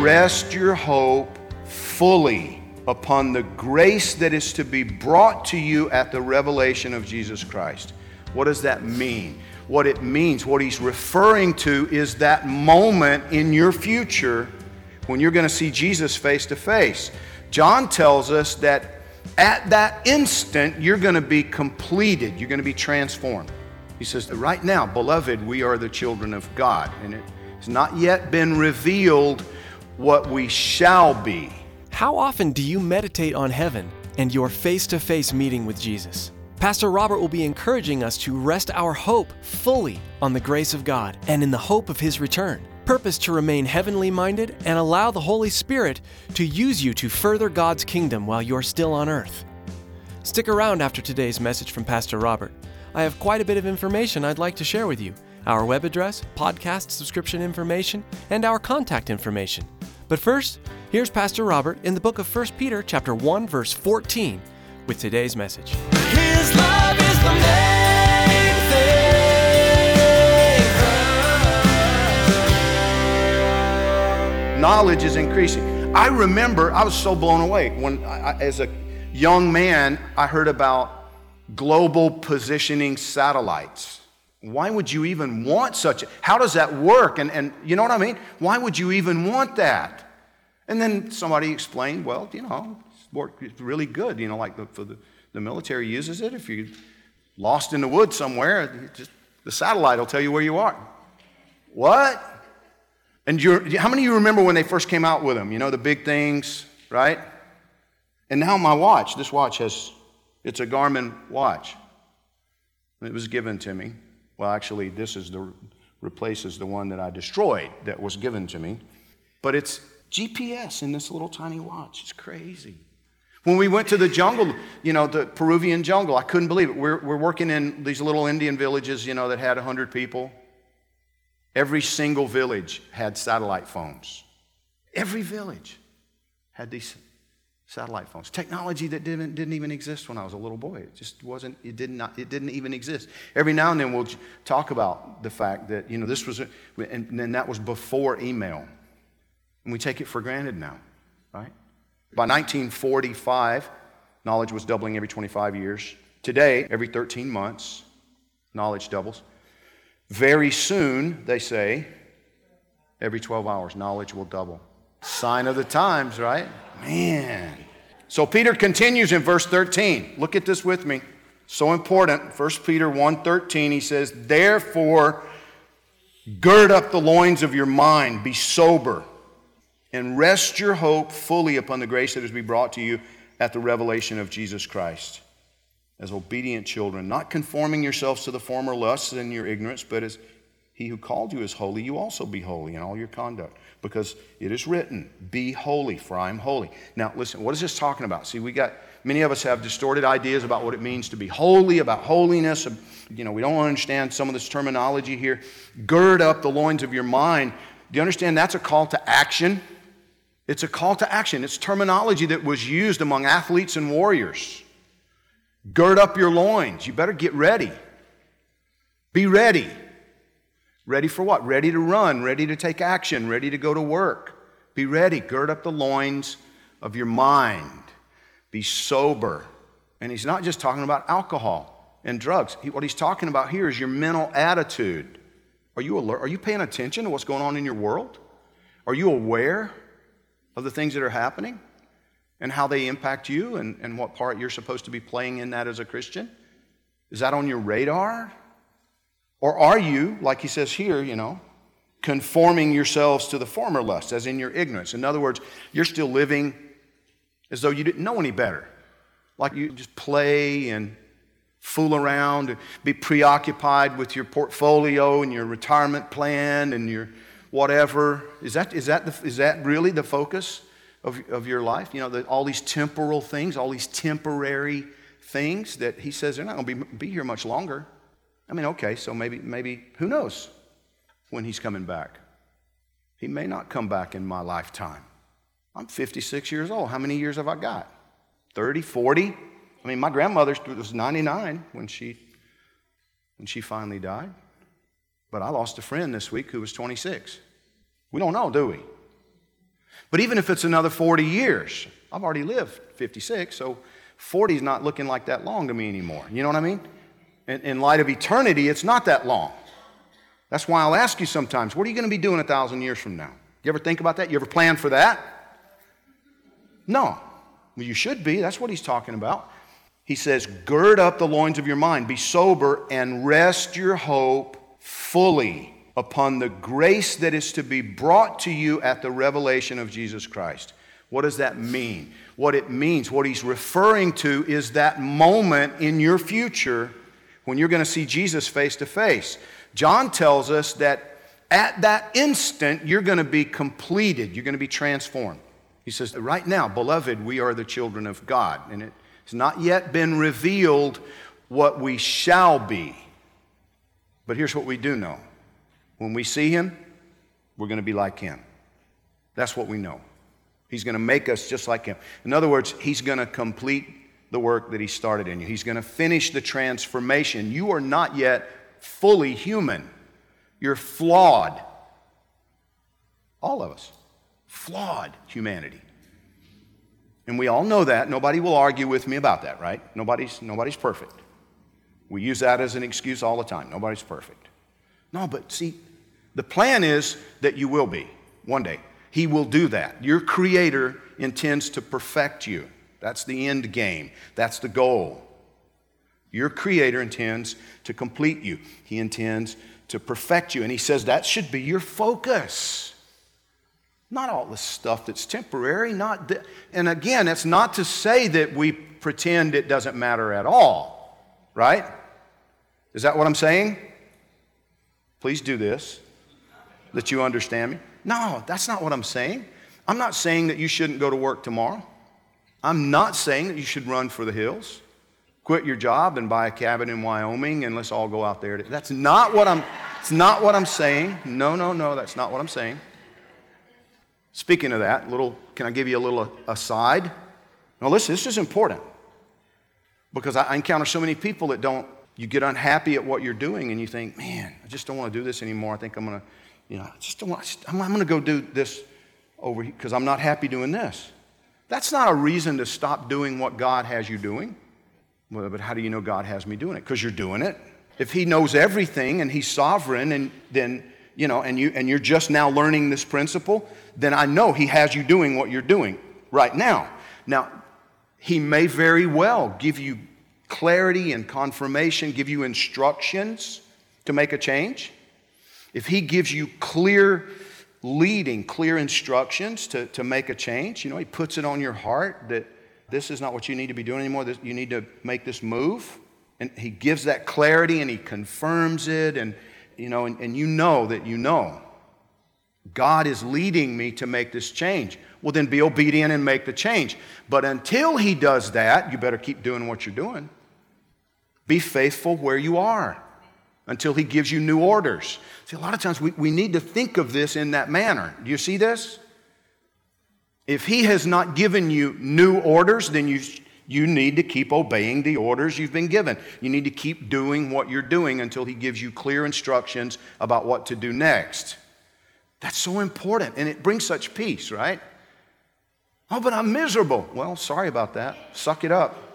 Rest your hope fully upon the grace that is to be brought to you at the revelation of Jesus Christ. What does that mean? What it means, what he's referring to, is that moment in your future when you're going to see Jesus face to face. John tells us that at that instant, you're going to be completed, you're going to be transformed. He says, Right now, beloved, we are the children of God, and it has not yet been revealed what we shall be. How often do you meditate on heaven and your face to face meeting with Jesus? Pastor Robert will be encouraging us to rest our hope fully on the grace of God and in the hope of His return. Purpose to remain heavenly minded and allow the Holy Spirit to use you to further God's kingdom while you're still on earth. Stick around after today's message from Pastor Robert. I have quite a bit of information I'd like to share with you our web address, podcast subscription information, and our contact information. But first, here's Pastor Robert in the book of 1 Peter chapter 1 verse 14 with today's message. His love is the main knowledge is increasing. I remember I was so blown away when, I, I- as a young man, I heard about global positioning satellites. Why would you even want such? A, how does that work? And, and you know what I mean? Why would you even want that? And then somebody explained, well, you know, it's really good. You know, like the, for the, the military uses it. If you're lost in the woods somewhere, just, the satellite will tell you where you are. What? And how many of you remember when they first came out with them? You know, the big things, right? And now my watch, this watch has, it's a Garmin watch. It was given to me. Well, actually, this is the, replaces the one that I destroyed that was given to me. But it's GPS in this little tiny watch. It's crazy. When we went to the jungle, you know, the Peruvian jungle, I couldn't believe it. We're, we're working in these little Indian villages, you know, that had 100 people. Every single village had satellite phones. Every village had these satellite phones. Technology that didn't, didn't even exist when I was a little boy. It just wasn't, it, did not, it didn't even exist. Every now and then we'll talk about the fact that, you know, this was, and then that was before email. And we take it for granted now, right? By 1945, knowledge was doubling every 25 years. Today, every 13 months, knowledge doubles. Very soon, they say, every 12 hours, knowledge will double. Sign of the times, right? Man. So Peter continues in verse 13. Look at this with me. So important. 1 Peter 1:13 he says, "Therefore gird up the loins of your mind, be sober, and rest your hope fully upon the grace that is to be brought to you at the revelation of Jesus Christ." as obedient children, not conforming yourselves to the former lusts in your ignorance, but as he who called you is holy, you also be holy in all your conduct. Because it is written, Be holy, for I am holy. Now, listen, what is this talking about? See, we got many of us have distorted ideas about what it means to be holy, about holiness. You know, we don't understand some of this terminology here. Gird up the loins of your mind. Do you understand that's a call to action? It's a call to action. It's terminology that was used among athletes and warriors. Gird up your loins. You better get ready. Be ready. Ready for what? Ready to run, ready to take action, ready to go to work. Be ready. Gird up the loins of your mind. Be sober. And he's not just talking about alcohol and drugs. He- what he's talking about here is your mental attitude. Are you alert? Are you paying attention to what's going on in your world? Are you aware of the things that are happening? and how they impact you and, and what part you're supposed to be playing in that as a Christian? Is that on your radar? Or are you, like he says here, you know, conforming yourselves to the former lusts, as in your ignorance. In other words, you're still living as though you didn't know any better. Like you just play and fool around, and be preoccupied with your portfolio and your retirement plan and your whatever. Is that, is that, the, is that really the focus of, of your life? You know, the, all these temporal things, all these temporary things that he says they're not going to be, be here much longer. I mean, okay, so maybe, maybe, who knows when he's coming back? He may not come back in my lifetime. I'm 56 years old. How many years have I got? 30, 40? I mean, my grandmother was 99 when she, when she finally died. But I lost a friend this week who was 26. We don't know, do we? But even if it's another 40 years, I've already lived 56, so 40 is not looking like that long to me anymore. You know what I mean? In, light of eternity, it's not that long. That's why I'll ask you sometimes, what are you going to be doing a thousand years from now? You ever think about that? You ever plan for that? No. Well, you should be. That's what he's talking about. He says, Gird up the loins of your mind, be sober, and rest your hope fully upon the grace that is to be brought to you at the revelation of Jesus Christ. What does that mean? What it means, what he's referring to, is that moment in your future when you're going to see Jesus face to face. John tells us that at that instant, you're going to be completed, you're going to be transformed. He says, Right now, beloved, we are the children of God. And it it's not yet been revealed what we shall be. But here's what we do know when we see him, we're going to be like him. That's what we know. He's going to make us just like him. In other words, he's going to complete the work that he started in you, he's going to finish the transformation. You are not yet fully human, you're flawed. All of us. Flawed humanity. And we all know that. Nobody will argue with me about that, right? Nobody's, nobody's perfect. We use that as an excuse all the time. Nobody's perfect. No, but see, the plan is that you will be one day. He will do that. Your Creator intends to perfect you. That's the end game, that's the goal. Your Creator intends to complete you, He intends to perfect you. And He says that should be your focus. Not all the stuff that's temporary, not th- and again, it's not to say that we pretend it doesn't matter at all, right? Is that what I'm saying? Please do this, that you understand me. No, that's not what I'm saying. I'm not saying that you shouldn't go to work tomorrow. I'm not saying that you should run for the hills, quit your job and buy a cabin in Wyoming and let's all go out there. That's not what I'm, it's not what I'm saying. No, no, no, that's not what I'm saying. Speaking of that, little, can I give you a little aside? Now, listen, this is important because I encounter so many people that don't, you get unhappy at what you're doing and you think, man, I just don't want to do this anymore. I think I'm going to, you know, I just don't want, I'm, I'm going to go do this over here because I'm not happy doing this. That's not a reason to stop doing what God has you doing. Well, but how do you know God has me doing it? Because you're doing it. If He knows everything and He's sovereign, and then you know, and you and you're just now learning this principle, then I know He has you doing what you're doing right now. Now, He may very well give you clarity and confirmation, give you instructions to make a change. If He gives you clear leading, clear instructions to, to make a change, you know, He puts it on your heart that this is not what you need to be doing anymore, this, you need to make this move. And He gives that clarity and He confirms it, and, you know, and, and you know that you know God is leading me to make this change. Well, then be obedient and make the change. But until He does that, you better keep doing what you're doing. Be faithful where you are until He gives you new orders. See, a lot of times we, we need to think of this in that manner. Do you see this? If He has not given you new orders, then you, you need to keep obeying the orders you've been given. You need to keep doing what you're doing until He gives you clear instructions about what to do next. That's so important, and it brings such peace, right? Oh, but I'm miserable. Well, sorry about that. Suck it up.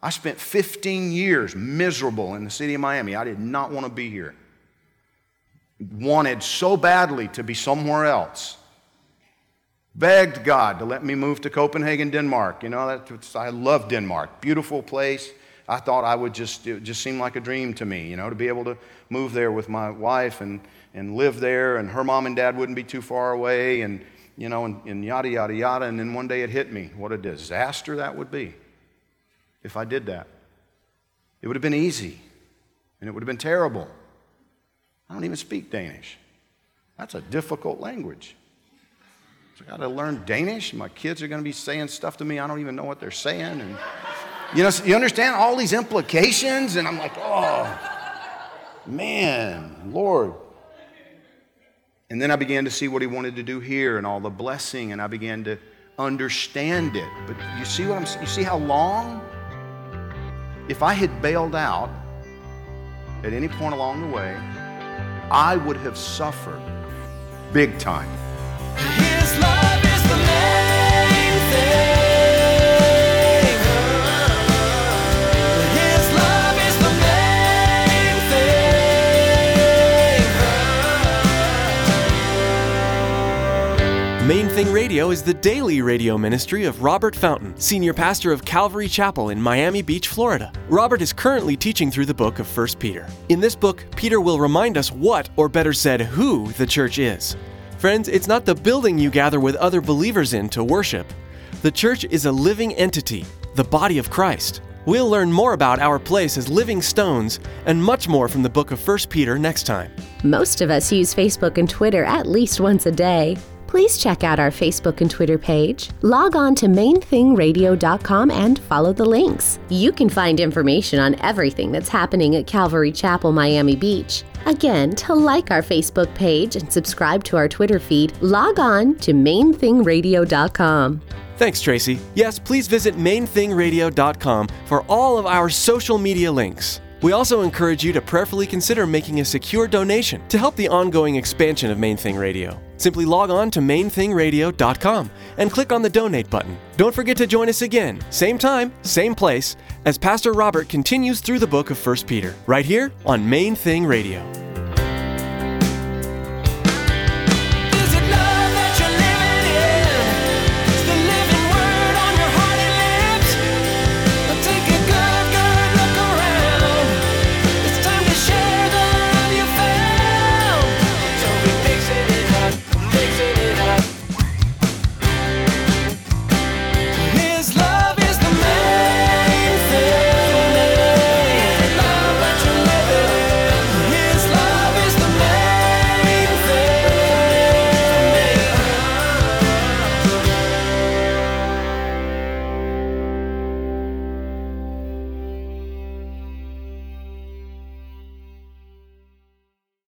I spent 15 years miserable in the city of Miami. I did not want to be here. Wanted so badly to be somewhere else. Begged God to let me move to Copenhagen, Denmark. You know, I love Denmark. Beautiful place. I thought I would just, it just seemed like a dream to me, you know, to be able to move there with my wife and, and live there, and her mom and dad wouldn't be too far away, and, you know, and, and yada, yada, yada. And then one day it hit me. What a disaster that would be if I did that. It would have been easy, and it would have been terrible. I don't even speak Danish. That's a difficult language. So I got to learn Danish. My kids are going to be saying stuff to me I don't even know what they're saying. And you know, you understand all these implications, and I'm like, oh, man, Lord. And then I began to see what He wanted to do here and all the blessing, and I began to understand it. But you see what I'm? You see how long? If I had bailed out at any point along the way, I would have suffered big time. Thing. Radio is the daily radio ministry of Robert Fountain, senior pastor of Calvary Chapel in Miami Beach, Florida. Robert is currently teaching through the book of 1 Peter. In this book, Peter will remind us what, or better said, who the church is. Friends, it's not the building you gather with other believers in to worship. The church is a living entity, the body of Christ. We'll learn more about our place as living stones and much more from the book of 1 Peter next time. Most of us use Facebook and Twitter at least once a day. Please check out our Facebook and Twitter page. Log on to mainthingradio.com and follow the links. You can find information on everything that's happening at Calvary Chapel, Miami Beach. Again, to like our Facebook page and subscribe to our Twitter feed, log on to mainthingradio.com. Thanks, Tracy. Yes, please visit mainthingradio.com for all of our social media links. We also encourage you to prayerfully consider making a secure donation to help the ongoing expansion of Main Thing Radio. Simply log on to mainthingradio.com and click on the donate button. Don't forget to join us again, same time, same place, as Pastor Robert continues through the book of 1 Peter, right here on Main Thing Radio.